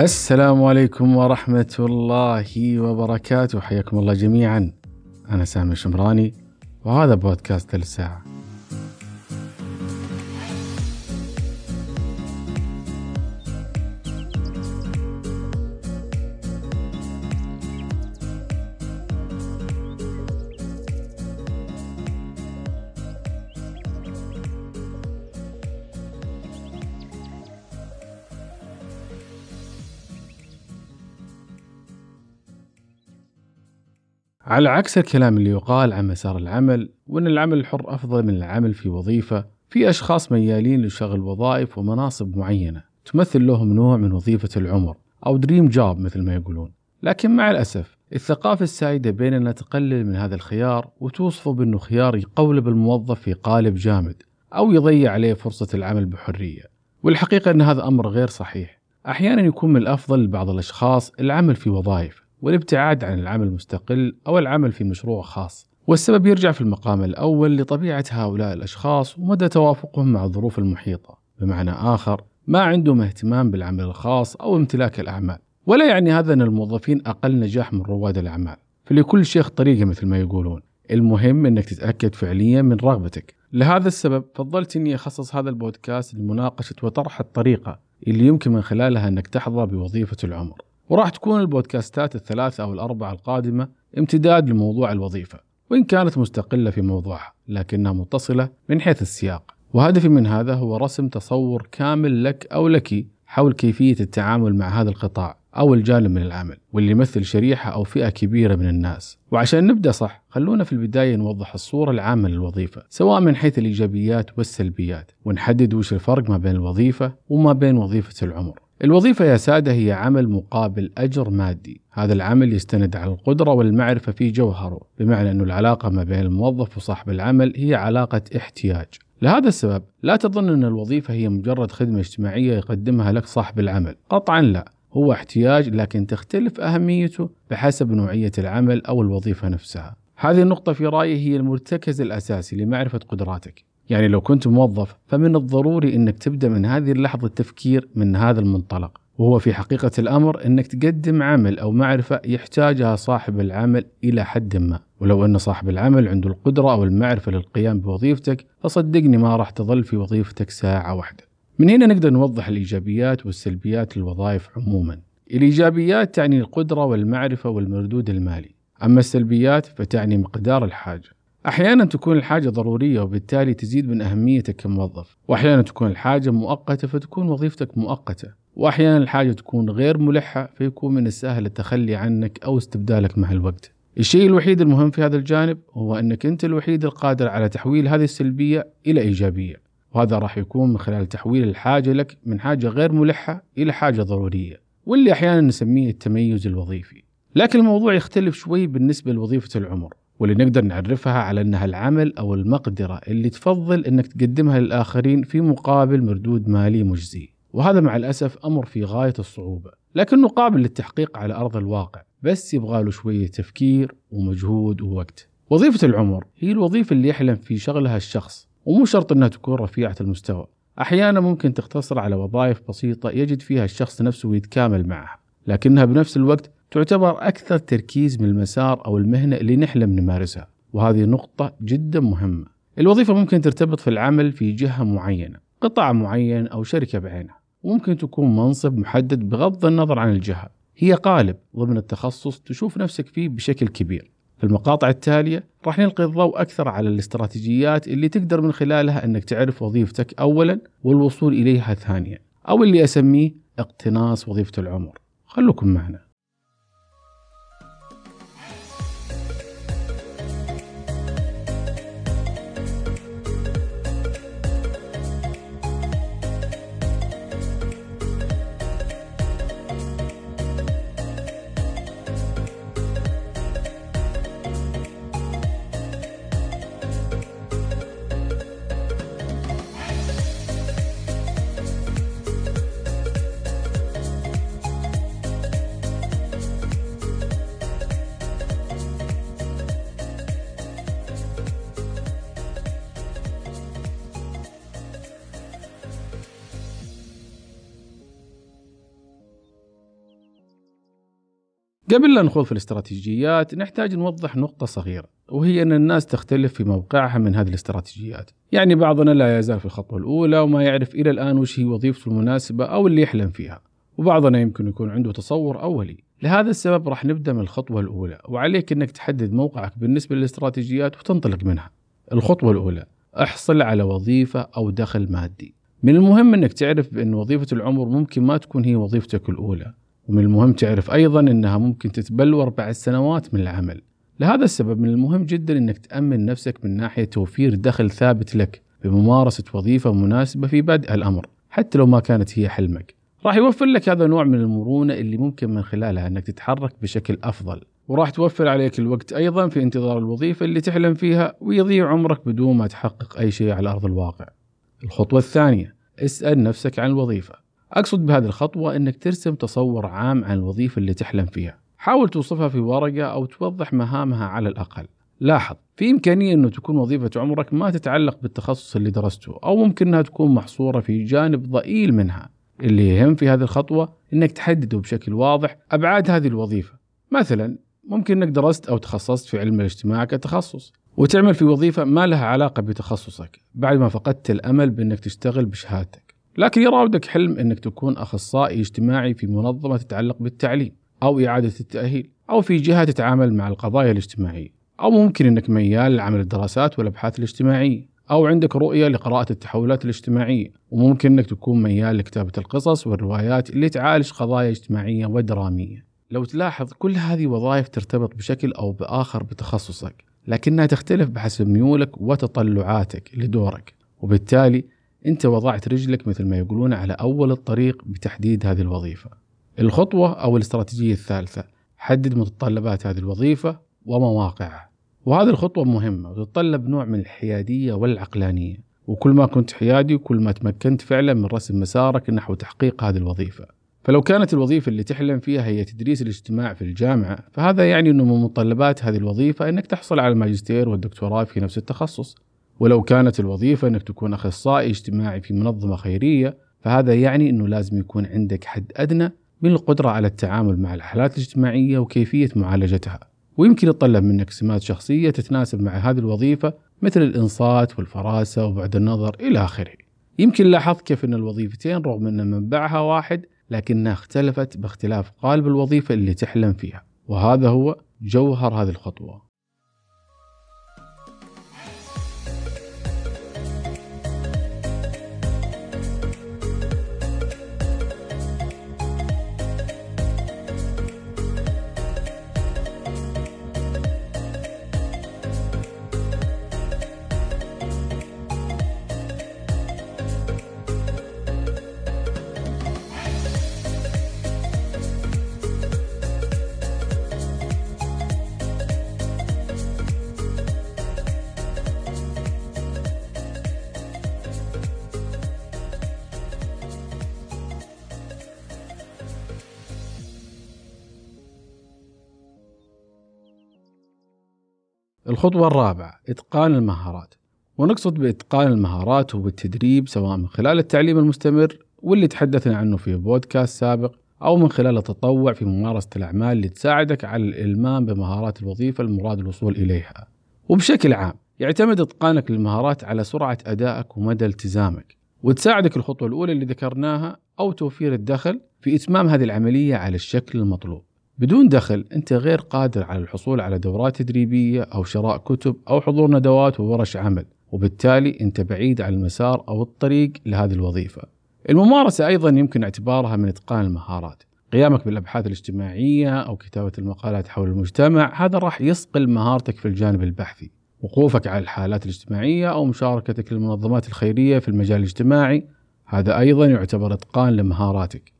السلام عليكم ورحمة الله وبركاته. حياكم الله جميعا. أنا سامي الشمراني وهذا بودكاست ثلث على عكس الكلام اللي يقال عن مسار العمل وأن العمل الحر أفضل من العمل في وظيفة في أشخاص ميالين لشغل وظائف ومناصب معينة تمثل لهم نوع من وظيفة العمر أو دريم جاب مثل ما يقولون. لكن مع الأسف الثقافة السائدة بيننا تقلل من هذا الخيار وتوصفه بأنه خيار يقولب الموظف في قالب جامد أو يضيع عليه فرصة العمل بحرية. والحقيقة أن هذا أمر غير صحيح. أحيانا يكون من الأفضل لبعض الأشخاص العمل في وظائف. والابتعاد عن العمل المستقل أو العمل في مشروع خاص. والسبب يرجع في المقام الأول لطبيعة هؤلاء الأشخاص ومدى توافقهم مع الظروف المحيطة. بمعنى آخر ما عندهم اهتمام بالعمل الخاص أو امتلاك الأعمال. ولا يعني هذا أن الموظفين أقل نجاح من رواد الأعمال. فلكل شيخ طريقة مثل ما يقولون. المهم أنك تتأكد فعليا من رغبتك. لهذا السبب فضلت أني أخصص هذا البودكاست لمناقشة وطرح الطريقة اللي يمكن من خلالها أنك تحظى بوظيفة العمر. وراح تكون البودكاستات الثلاثة أو الأربعة القادمة امتداد لموضوع الوظيفة وإن كانت مستقلة في موضوعها لكنها متصلة من حيث السياق. وهدفي من هذا هو رسم تصور كامل لك أو لك حول كيفية التعامل مع هذا القطاع أو الجانب من العمل واللي يمثل شريحة أو فئة كبيرة من الناس. وعشان نبدأ صح خلونا في البداية نوضح الصورة العامة للوظيفة سواء من حيث الإيجابيات والسلبيات ونحدد وش الفرق ما بين الوظيفة وما بين وظيفة العمر. الوظيفة يا سادة هي عمل مقابل أجر مادي. هذا العمل يستند على القدرة والمعرفة في جوهره بمعنى أن العلاقة ما بين الموظف وصاحب العمل هي علاقة احتياج. لهذا السبب لا تظن أن الوظيفة هي مجرد خدمة اجتماعية يقدمها لك صاحب العمل. قطعا لا هو احتياج لكن تختلف أهميته بحسب نوعية العمل أو الوظيفة نفسها. هذه النقطة في رأيي هي المرتكز الأساسي لمعرفة قدراتك. يعني لو كنت موظف فمن الضروري إنك تبدأ من هذه اللحظة التفكير من هذا المنطلق. وهو في حقيقة الأمر إنك تقدم عمل أو معرفة يحتاجها صاحب العمل إلى حد ما. ولو أن صاحب العمل عنده القدرة أو المعرفة للقيام بوظيفتك فصدقني ما راح تظل في وظيفتك ساعة واحدة. من هنا نقدر نوضح الإيجابيات والسلبيات للوظائف عموما. الإيجابيات تعني القدرة والمعرفة والمردود المالي. أما السلبيات فتعني مقدار الحاجة. أحيانا تكون الحاجة ضرورية وبالتالي تزيد من أهميتك كموظف. وأحيانا تكون الحاجة مؤقتة فتكون وظيفتك مؤقتة. وأحيانا الحاجة تكون غير ملحة فيكون من السهل التخلي عنك أو استبدالك مع الوقت. الشيء الوحيد المهم في هذا الجانب هو أنك أنت الوحيد القادر على تحويل هذه السلبية إلى إيجابية. وهذا راح يكون من خلال تحويل الحاجة لك من حاجة غير ملحة إلى حاجة ضرورية. واللي أحيانا نسميه التميز الوظيفي. لكن الموضوع يختلف شوي بالنسبة لوظيفة العمر. واللي نقدر نعرفها على أنها العمل أو المقدرة اللي تفضل أنك تقدمها للآخرين في مقابل مردود مالي مجزي، وهذا مع الأسف أمر في غاية الصعوبة، لكنه قابل للتحقيق على أرض الواقع، بس يبغى له شوية تفكير ومجهود ووقت. وظيفة العمر هي الوظيفة اللي يحلم في شغلها الشخص، ومو شرط أنها تكون رفيعة المستوى. أحيانا ممكن تختصر على وظائف بسيطة يجد فيها الشخص نفسه ويتكامل معها، لكنها بنفس الوقت تعتبر أكثر تركيز من المسار أو المهنة اللي نحلم نمارسها وهذه نقطة جدا مهمة. الوظيفة ممكن ترتبط في العمل في جهة معينة قطاع معين أو شركة بعينها وممكن تكون منصب محدد بغض النظر عن الجهة. هي قالب ضمن التخصص تشوف نفسك فيه بشكل كبير. في المقاطع التالية راح نلقي الضوء أكثر على الاستراتيجيات اللي تقدر من خلالها أنك تعرف وظيفتك أولا والوصول إليها ثانيا أو اللي أسميه اقتناص وظيفة العمر. خلوكم معنا. قبل لا نخوض في الاستراتيجيات نحتاج نوضح نقطة صغيرة وهي أن الناس تختلف في موقعها من هذه الاستراتيجيات. يعني بعضنا لا يزال في الخطوة الأولى وما يعرف إلى الآن وش هي وظيفته المناسبة أو اللي يحلم فيها وبعضنا يمكن يكون عنده تصور أولي. لهذا السبب راح نبدأ من الخطوة الأولى وعليك أنك تحدد موقعك بالنسبة للاستراتيجيات وتنطلق منها. الخطوة الأولى احصل على وظيفة أو دخل مادي. من المهم أنك تعرف بأن وظيفة العمر ممكن ما تكون هي وظيفتك الأولى. ومن المهم تعرف أيضا أنها ممكن تتبلور بعد سنوات من العمل. لهذا السبب من المهم جدا أنك تأمن نفسك من ناحية توفير دخل ثابت لك بممارسة وظيفة مناسبة في بدء الأمر حتى لو ما كانت هي حلمك. راح يوفر لك هذا نوع من المرونة اللي ممكن من خلالها أنك تتحرك بشكل أفضل. وراح توفر عليك الوقت أيضا في انتظار الوظيفة اللي تحلم فيها ويضيع عمرك بدون ما تحقق أي شيء على أرض الواقع. الخطوة الثانية اسأل نفسك عن الوظيفة. أقصد بهذه الخطوة أنك ترسم تصور عام عن الوظيفة اللي تحلم فيها. حاول توصفها في ورقة أو توضح مهامها على الأقل. لاحظ في إمكانية أنه تكون وظيفة عمرك ما تتعلق بالتخصص اللي درسته أو ممكن أنها تكون محصورة في جانب ضئيل منها. اللي يهم في هذه الخطوة أنك تحدد بشكل واضح أبعاد هذه الوظيفة. مثلا ممكن أنك درست أو تخصصت في علم الاجتماع كتخصص وتعمل في وظيفة ما لها علاقة بتخصصك بعد ما فقدت الأمل بأنك تشتغل بشهادتك. لكن يراودك حلم أنك تكون أخصائي اجتماعي في منظمة تتعلق بالتعليم أو إعادة التأهيل أو في جهة تتعامل مع القضايا الاجتماعية أو ممكن أنك ميال لعمل الدراسات والأبحاث الاجتماعية أو عندك رؤية لقراءة التحولات الاجتماعية وممكن أنك تكون ميال لكتابة القصص والروايات اللي تعالج قضايا اجتماعية ودرامية. لو تلاحظ كل هذه وظائف ترتبط بشكل أو بآخر بتخصصك لكنها تختلف بحسب ميولك وتطلعاتك لدورك وبالتالي أنت وضعت رجلك مثل ما يقولون على أول الطريق بتحديد هذه الوظيفة. الخطوة أو الاستراتيجية الثالثة حدد متطلبات هذه الوظيفة ومواقعها. وهذه الخطوة مهمة وتتطلب نوع من الحيادية والعقلانية. وكل ما كنت حيادي وكل ما تمكنت فعلا من رسم مسارك نحو تحقيق هذه الوظيفة. فلو كانت الوظيفة اللي تحلم فيها هي تدريس الاجتماع في الجامعة فهذا يعني أنه من متطلبات هذه الوظيفة أنك تحصل على الماجستير والدكتوراه في نفس التخصص. ولو كانت الوظيفة أنك تكون أخصائي اجتماعي في منظمة خيرية فهذا يعني أنه لازم يكون عندك حد أدنى من القدرة على التعامل مع الحالات الاجتماعية وكيفية معالجتها. ويمكن يتطلب منك سمات شخصية تتناسب مع هذه الوظيفة مثل الإنصات والفراسة وبعد النظر إلى آخره. يمكن لاحظت كيف أن الوظيفتين رغم أن منبعها واحد لكنها اختلفت باختلاف قالب الوظيفة اللي تحلم فيها وهذا هو جوهر هذه الخطوة. الخطوة الرابعة إتقان المهارات. ونقصد بإتقان المهارات هو بالتدريب سواء من خلال التعليم المستمر واللي تحدثنا عنه في بودكاست سابق أو من خلال التطوع في ممارسة الأعمال اللي تساعدك على الإلمام بمهارات الوظيفة المراد الوصول إليها. وبشكل عام يعتمد إتقانك للمهارات على سرعة أدائك ومدى التزامك وتساعدك الخطوة الأولى اللي ذكرناها أو توفير الدخل في إتمام هذه العملية على الشكل المطلوب. بدون دخل أنت غير قادر على الحصول على دورات تدريبية أو شراء كتب أو حضور ندوات وورش عمل وبالتالي أنت بعيد عن المسار أو الطريق لهذه الوظيفة. الممارسة أيضا يمكن اعتبارها من إتقان المهارات. قيامك بالأبحاث الاجتماعية أو كتابة المقالات حول المجتمع هذا راح يصقل مهارتك في الجانب البحثي. وقوفك على الحالات الاجتماعية أو مشاركتك للمنظمات الخيرية في المجال الاجتماعي هذا أيضا يعتبر إتقان لمهاراتك.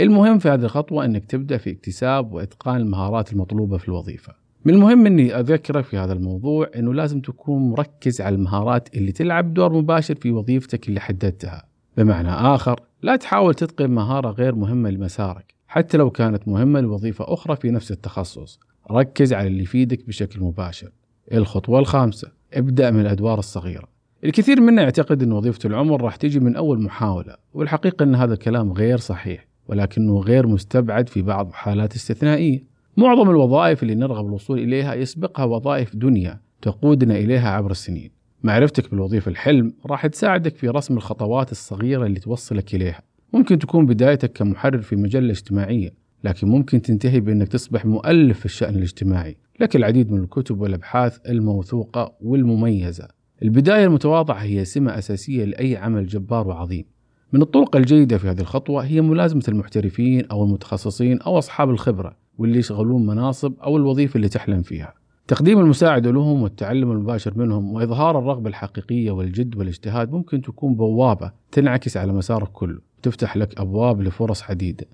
المهم في هذه الخطوة أنك تبدأ في اكتساب وإتقان المهارات المطلوبة في الوظيفة. من المهم أني أذكرك في هذا الموضوع أنه لازم تكون مركز على المهارات اللي تلعب دور مباشر في وظيفتك اللي حددتها. بمعنى آخر لا تحاول تتقن مهارة غير مهمة لمسارك حتى لو كانت مهمة لوظيفة أخرى في نفس التخصص. ركز على اللي يفيدك بشكل مباشر. الخطوة الخامسة ابدأ من الأدوار الصغيرة. الكثير منا يعتقد أن وظيفة العمر راح تجي من أول محاولة والحقيقة أن هذا الكلام غير صحيح. ولكنه غير مستبعد في بعض حالات استثنائية. معظم الوظائف اللي نرغب الوصول إليها يسبقها وظائف دنيا تقودنا إليها عبر السنين. معرفتك بالوظيفة الحلم راح تساعدك في رسم الخطوات الصغيرة اللي توصلك إليها. ممكن تكون بدايتك كمحرر في مجلة اجتماعية لكن ممكن تنتهي بأنك تصبح مؤلف في الشأن الاجتماعي. لك العديد من الكتب والأبحاث الموثوقة والمميزة. البداية المتواضعة هي سمة أساسية لأي عمل جبار وعظيم. من الطرق الجيدة في هذه الخطوة هي ملازمة المحترفين أو المتخصصين أو أصحاب الخبرة واللي يشغلون مناصب أو الوظيفة اللي تحلم فيها. تقديم المساعدة لهم والتعلم المباشر منهم وإظهار الرغبة الحقيقية والجد والاجتهاد ممكن تكون بوابة تنعكس على مسارك كله وتفتح لك أبواب لفرص عديدة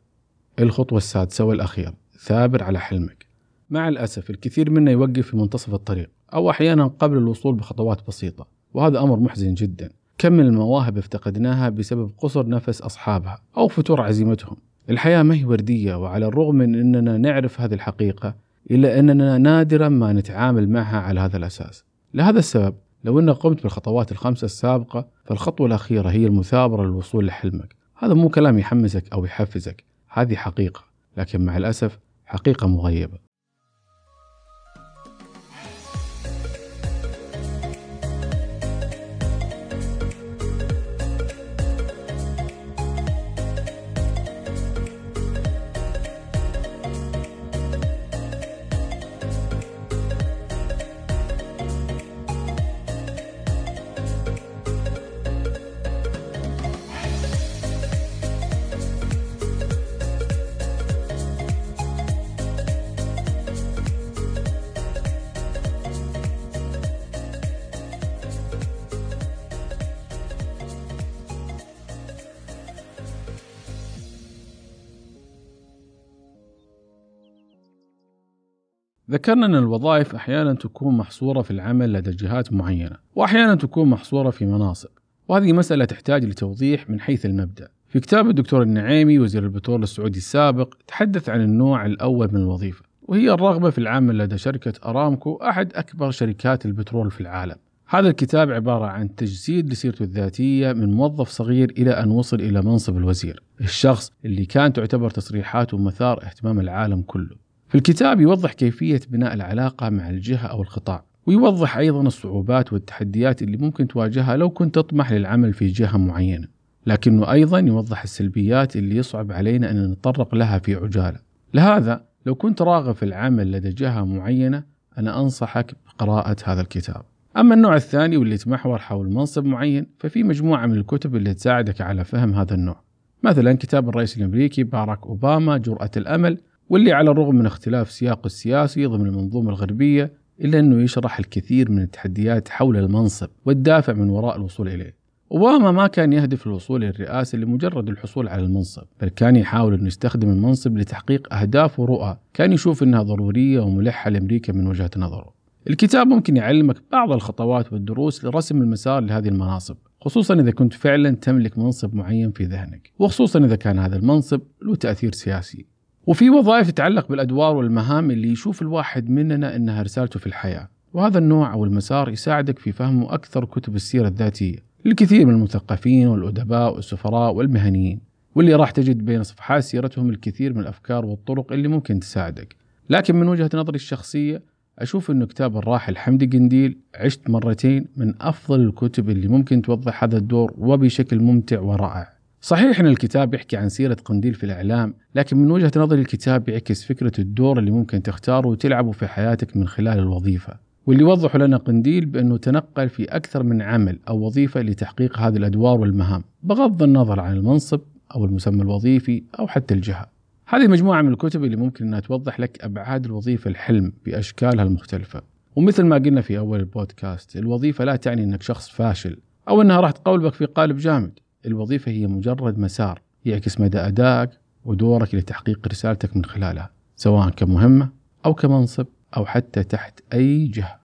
الخطوة السادسة والأخيرة ثابر على حلمك. مع الأسف الكثير منا يوقف في منتصف الطريق أو أحيانا قبل الوصول بخطوات بسيطة وهذا أمر محزن جدا. كم من المواهب افتقدناها بسبب قصر نفس أصحابها أو فتور عزيمتهم. الحياة ما هي وردية وعلى الرغم من أننا نعرف هذه الحقيقة إلا أننا نادرا ما نتعامل معها على هذا الأساس. لهذا السبب لو أنك قمت بالخطوات الخمسة السابقة فالخطوة الأخيرة هي المثابرة للوصول لحلمك. هذا مو كلام يحمسك أو يحفزك هذه حقيقة. لكن مع الأسف حقيقة مغيبة. ذكرنا أن الوظائف أحيانا تكون محصورة في العمل لدى جهات معينة وأحيانا تكون محصورة في مناصب. وهذه مسألة تحتاج لتوضيح من حيث المبدأ. في كتاب الدكتور النعيمي وزير البترول السعودي السابق تحدث عن النوع الأول من الوظيفة وهي الرغبة في العمل لدى شركة أرامكو أحد أكبر شركات البترول في العالم. هذا الكتاب عبارة عن تجسيد لسيرته الذاتية من موظف صغير إلى أن وصل إلى منصب الوزير الشخص اللي كان تعتبر تصريحاته مثار اهتمام العالم كله. في الكتاب يوضح كيفية بناء العلاقة مع الجهة أو القطاع ويوضح أيضا الصعوبات والتحديات اللي ممكن تواجهها لو كنت تطمح للعمل في جهة معينة. لكنه أيضا يوضح السلبيات اللي يصعب علينا أن نتطرق لها في عجالة. لهذا لو كنت راغب في العمل لدى جهة معينة أنا أنصحك بقراءة هذا الكتاب. أما النوع الثاني واللي يتمحور حول منصب معين ففي مجموعة من الكتب اللي تساعدك على فهم هذا النوع. مثلا كتاب الرئيس الأمريكي باراك أوباما جرأة الأمل واللي على الرغم من اختلاف سياقه السياسي ضمن المنظومة الغربية إلا أنه يشرح الكثير من التحديات حول المنصب والدافع من وراء الوصول إليه. أوباما ما كان يهدف للوصول للرئاسة لمجرد الحصول على المنصب بل كان يحاول أنه يستخدم المنصب لتحقيق أهداف ورؤى. كان يشوف أنها ضرورية وملحة لأمريكا من وجهة نظره. الكتاب ممكن يعلمك بعض الخطوات والدروس لرسم المسار لهذه المناصب خصوصا إذا كنت فعلا تملك منصب معين في ذهنك وخصوصا إذا كان هذا المنصب له تأثير سياسي. وفي وظائف تتعلق بالأدوار والمهام اللي يشوف الواحد مننا إنها رسالته في الحياة، وهذا النوع أو المسار يساعدك في فهم أكثر كتب السيرة الذاتية للكثير من المثقفين والأدباء والسفراء والمهنيين، واللي راح تجد بين صفحات سيرتهم الكثير من الأفكار والطرق اللي ممكن تساعدك. لكن من وجهة نظري الشخصية أشوف إنه كتاب الراحل حمدي قنديل عشت مرتين من أفضل الكتب اللي ممكن توضح هذا الدور وبشكل ممتع ورائع. صحيح إن الكتاب يحكي عن سيرة قنديل في الإعلام، لكن من وجهة نظري الكتاب يعكس فكرة الدور اللي ممكن تختاره وتلعبه في حياتك من خلال الوظيفة. واللي يوضح لنا قنديل بأنه تنقل في أكثر من عمل أو وظيفة لتحقيق هذه الأدوار والمهام، بغض النظر عن المنصب أو المسمى الوظيفي أو حتى الجهة. هذه مجموعة من الكتب اللي ممكن إنها توضح لك أبعاد الوظيفة الحلم بأشكالها المختلفة. ومثل ما قلنا في أول البودكاست، الوظيفة لا تعني إنك شخص فاشل أو إنها راح تقولبك في قالب جامد. الوظيفة هي مجرد مسار يعكس مدى أدائك ودورك لتحقيق رسالتك من خلالها سواء كمهمة أو كمنصب أو حتى تحت أي جهة.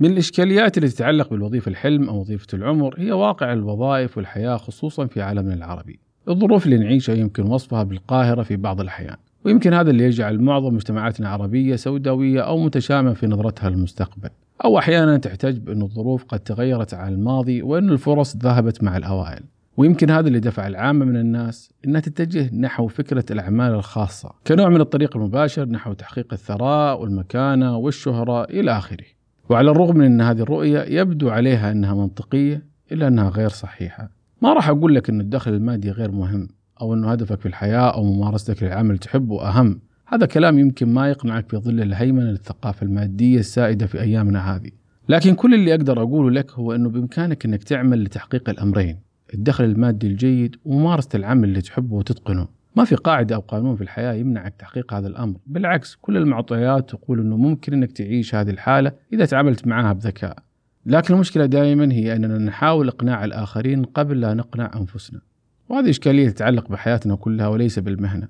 من الإشكاليات اللي تتعلق بالوظيفة الحلم أو وظيفة العمر هي واقع الوظائف والحياة خصوصا في عالمنا العربي. الظروف اللي نعيشها يمكن وصفها بالقاهرة في بعض الأحيان ويمكن هذا اللي يجعل معظم مجتمعاتنا عربية سوداوية أو متشامة في نظرتها للمستقبل. أو أحيانا تحتج بأن الظروف قد تغيرت على الماضي وأن الفرص ذهبت مع الأوائل. ويمكن هذا اللي دفع العامة من الناس أنها تتجه نحو فكرة الأعمال الخاصة كنوع من الطريق المباشر نحو تحقيق الثراء والمكانة والشهرة إلى آخره. وعلى الرغم من أن هذه الرؤية يبدو عليها أنها منطقية إلا أنها غير صحيحة. ما راح أقول لك أن الدخل المادي غير مهم أو أنه هدفك في الحياة أو ممارستك للعمل تحبه أهم. هذا كلام يمكن ما يقنعك في ظل الهيمنة للثقافة المادية السائدة في أيامنا هذه. لكن كل اللي أقدر أقوله لك هو أنه بإمكانك أنك تعمل لتحقيق الأمرين الدخل المادي الجيد وممارسة العمل اللي تحبه وتتقنه. ما في قاعدة أو قانون في الحياة يمنعك تحقيق هذا الأمر. بالعكس كل المعطيات تقول أنه ممكن أنك تعيش هذه الحالة إذا تعاملت معها بذكاء. لكن المشكلة دائما هي أننا نحاول إقناع الآخرين قبل لا نقنع أنفسنا. وهذه إشكالية تتعلق بحياتنا كلها وليس بالمهنة.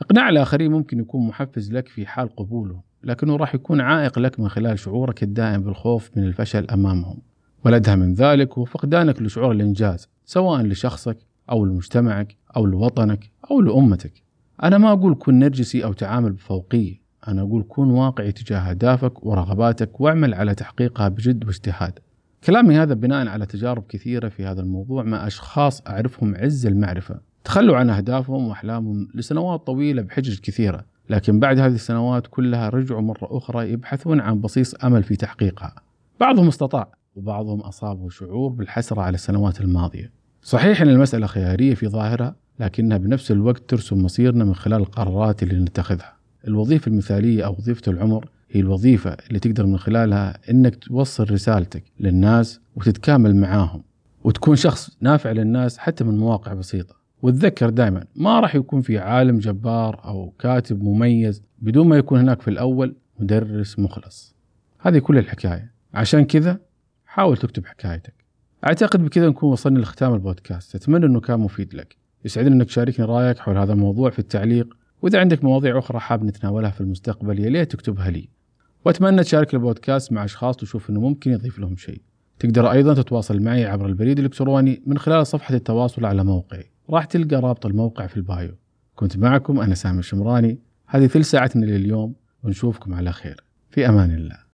إقناع الآخرين ممكن يكون محفز لك في حال قبولهم لكنه راح يكون عائق لك من خلال شعورك الدائم بالخوف من الفشل أمامهم. والأدهى من ذلك هو فقدانك لشعور الإنجاز سواء لشخصك أو لمجتمعك أو لوطنك أو لأمتك. أنا ما أقول كن نرجسي أو تعامل بفوقية أنا أقول كن واقعي تجاه أهدافك ورغباتك واعمل على تحقيقها بجد واجتهاد. كلامي هذا بناء على تجارب كثيرة في هذا الموضوع مع أشخاص أعرفهم عز المعرفة. تخلوا عن أهدافهم وأحلامهم لسنوات طويلة بحجج كثيرة. لكن بعد هذه السنوات كلها رجعوا مرة أخرى يبحثون عن بصيص أمل في تحقيقها. بعضهم استطاع وبعضهم أصابه شعور بالحسرة على السنوات الماضية. صحيح أن المسألة خيارية في ظاهرها لكنها بنفس الوقت ترسم مصيرنا من خلال القرارات اللي نتخذها. الوظيفة المثالية أو وظيفة العمر هي الوظيفة اللي تقدر من خلالها إنك توصل رسالتك للناس وتتكامل معاهم وتكون شخص نافع للناس حتى من مواقع بسيطة. وتذكر دائما ما راح يكون في عالم جبار أو كاتب مميز بدون ما يكون هناك في الأول مدرس مخلص. هذه كل الحكاية. عشان كذا حاول تكتب حكايتك. أعتقد بكذا نكون وصلنا لختام البودكاست. أتمنى إنه كان مفيد لك. يسعدني إنك تشاركني رأيك حول هذا الموضوع في التعليق. وإذا عندك مواضيع أخرى حاب نتناولها في المستقبل يا ليت تكتبها لي. وأتمنى تشارك البودكاست مع أشخاص تشوف إنه ممكن يضيف لهم شيء. تقدر أيضا تتواصل معي عبر البريد الإلكتروني من خلال صفحة التواصل على موقعي. راح تلقى رابط الموقع في البايو. كنت معكم أنا سامي الشمراني. هذه ثلث ساعتنا لليوم. ونشوفكم على خير. في أمان الله.